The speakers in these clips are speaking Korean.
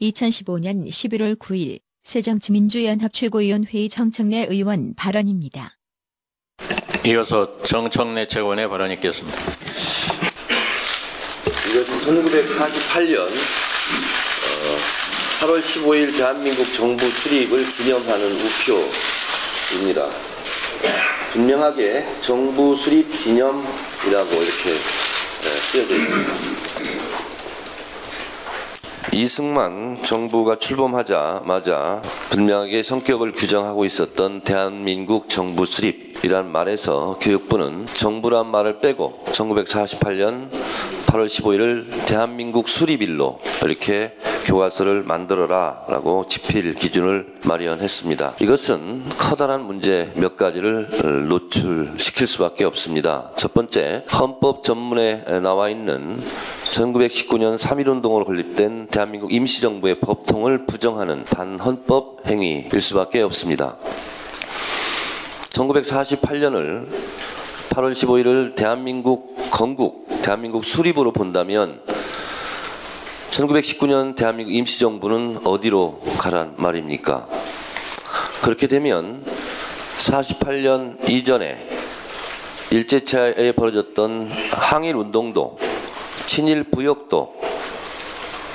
2015년 11월 9일 새정치민주연합 최고위원회의 정청래 의원 발언입니다. 이어서 정청래 최고원의 발언이 있겠습니다. 이것은 1948년 8월 15일 대한민국 정부 수립을 기념하는 우표입니다. 분명하게 정부 수립 기념이라고 이렇게 예, 쓰여져 있습니다. 이승만 정부가 출범하자마자 분명하게 성격을 규정하고 있었던 대한민국 정부 수립이란 말에서 교육부는 정부란 말을 빼고 1948년 8월 15일을 대한민국 수립일로 이렇게 교과서를 만들어라 라고 지필 기준을 마련했습니다. 이것은 커다란 문제 몇 가지를 노출시킬 수밖에 없습니다. 첫 번째, 헌법 전문에 나와 있는 1919년 3.1운동으로 건립된 대한민국 임시정부의 법통을 부정하는 반헌법 행위일 수밖에 없습니다. 1948년을 8월 15일을 대한민국 건국, 대한민국 수립으로 본다면 1919년 대한민국 임시정부는 어디로 가란 말입니까? 그렇게 되면 48년 이전에 일제차에 벌어졌던 항일 운동도 친일 부역도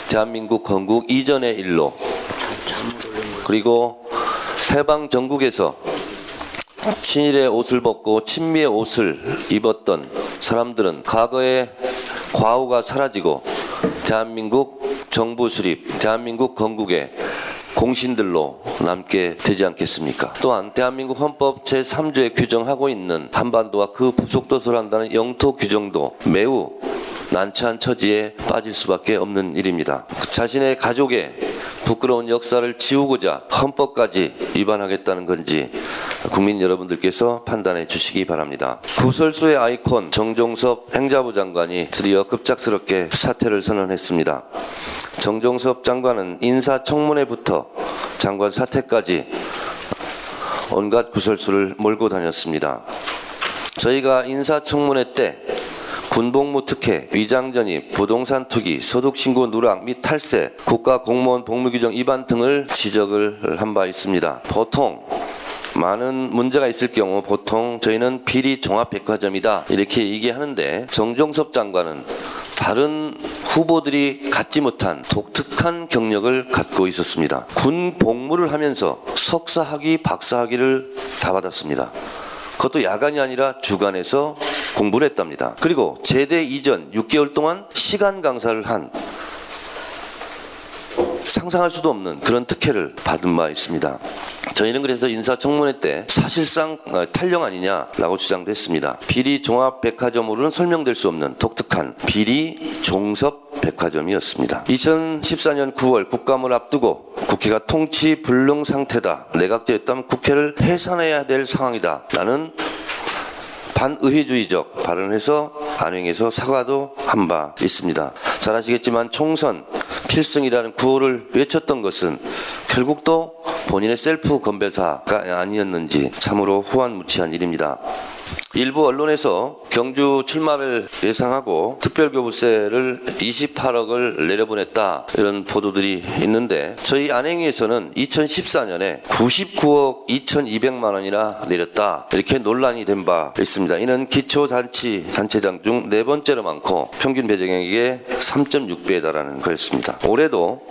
대한민국 건국 이전의 일로 그리고 해방 전국에서 친일의 옷을 벗고 친미의 옷을 입었던 사람들은 과거의 과오가 사라지고 대한민국 정부 수립, 대한민국 건국의 공신들로 남게 되지 않겠습니까? 또한 대한민국 헌법 제3조에 규정하고 있는 한반도와 그 부속도서를 한다는 영토 규정도 매우 난처한 처지에 빠질 수밖에 없는 일입니다. 자신의 가족의 부끄러운 역사를 지우고자 헌법까지 위반하겠다는 건지 국민 여러분들께서 판단해 주시기 바랍니다. 구설수의 아이콘 정종섭 행자부 장관이 드디어 급작스럽게 사퇴를 선언했습니다. 정종섭 장관은 인사청문회부터 장관 사퇴까지 온갖 구설수를 몰고 다녔습니다. 저희가 인사청문회 때 군복무 특혜, 위장전입, 부동산 투기, 소득신고 누락 및 탈세, 국가공무원 복무규정 위반 등을 지적을 한 바 있습니다. 보통 많은 문제가 있을 경우 보통 저희는 비리 종합백화점이다 이렇게 얘기하는데 정종섭 장관은 다른 후보들이 갖지 못한 독특한 경력을 갖고 있었습니다. 군 복무를 하면서 석사학위, 박사학위를 다 받았습니다. 그것도 야간이 아니라 주간에서 공부를 했답니다. 그리고 제대 이전 6개월 동안 시간 강사를 한 상상할 수도 없는 그런 특혜를 받은 바 있습니다. 저희는 그래서 인사청문회 때 사실상 탈령 아니냐라고 주장됐습니다. 비리 종합 백화점으로는 설명될 수 없는 독특한 비리 종섭 백화점이었습니다. 2014년 9월 국감을 앞두고 국회가 통치 불능 상태다. 내각제였다면 국회를 해산해야 될 상황이다. 라는 반의회주의적 발언을 해서 안행해서 사과도 한 바 있습니다. 잘 아시겠지만 총선 필승이라는 구호를 외쳤던 것은 결국 또 본인의 셀프 건배사가 아니었는지 참으로 후한무치한 일입니다. 일부 언론에서 경주 출마를 예상하고 특별교부세를 28억을 내려보냈다 이런 보도들이 있는데 저희 안행위에서는 2014년에 99억 2,200만 원이나 내렸다 이렇게 논란이 된 바 있습니다. 이는 기초단체 단체장 중 네 번째로 많고 평균 배정액의 3.6배에 달하는 거였습니다. 올해도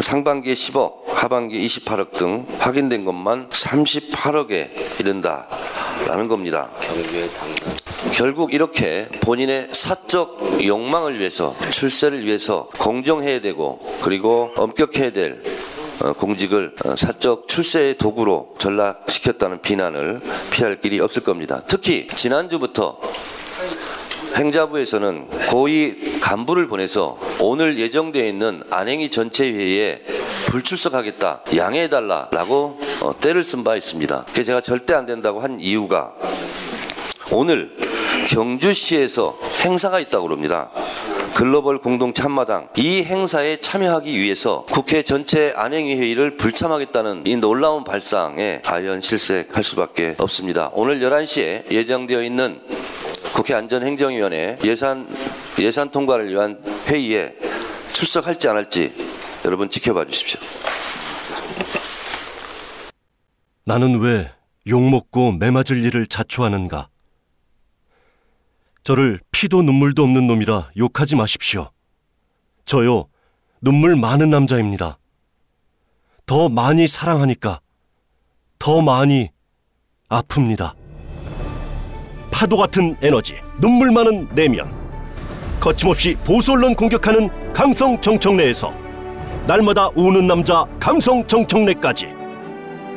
상반기에 10억, 하반기에 28억 등 확인된 것만 38억에 이른다 라는 겁니다. 결국 이렇게 본인의 사적 욕망을 위해서 출세를 위해서 공정해야 되고 그리고 엄격해야 될 어, 공직을 어, 사적 출세의 도구로 전락시켰다는 비난을 피할 길이 없을 겁니다. 특히 지난주부터 행자부에서는 고위 간부를 보내서 오늘 예정되어 있는 안행위 전체 회의에 불출석하겠다, 양해해달라라고 어, 때를 쓴 바 있습니다. 그래서 제가 절대 안 된다고 한 이유가 오늘 경주시에서 행사가 있다고 그럽니다. 글로벌 공동체 한마당 이 행사에 참여하기 위해서 국회 전체 안행위 회의를 불참하겠다는 이 놀라운 발상에 과연 실색할 수밖에 없습니다. 오늘 11시에 예정되어 있는 국회 안전행정위원회 예산 예산 통과를 위한 회의에 출석할지 안 할지 여러분 지켜봐 주십시오. 나는 왜 욕먹고 매맞을 일을 자초하는가? 저를 피도 눈물도 없는 놈이라 욕하지 마십시오. 저요, 눈물 많은 남자입니다. 더 많이 사랑하니까 더 많이 아픕니다. 파도 같은 에너지, 눈물 많은 내면. 거침없이 보수 언론 공격하는 강성 정청래에서 날마다 우는 남자 감성 정청래까지.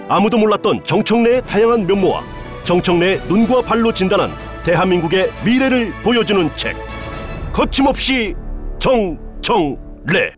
아무도 몰랐던 정청래의 다양한 면모와 정청래의 눈과 발로 진단한 대한민국의 미래를 보여주는 책. 거침없이 정청래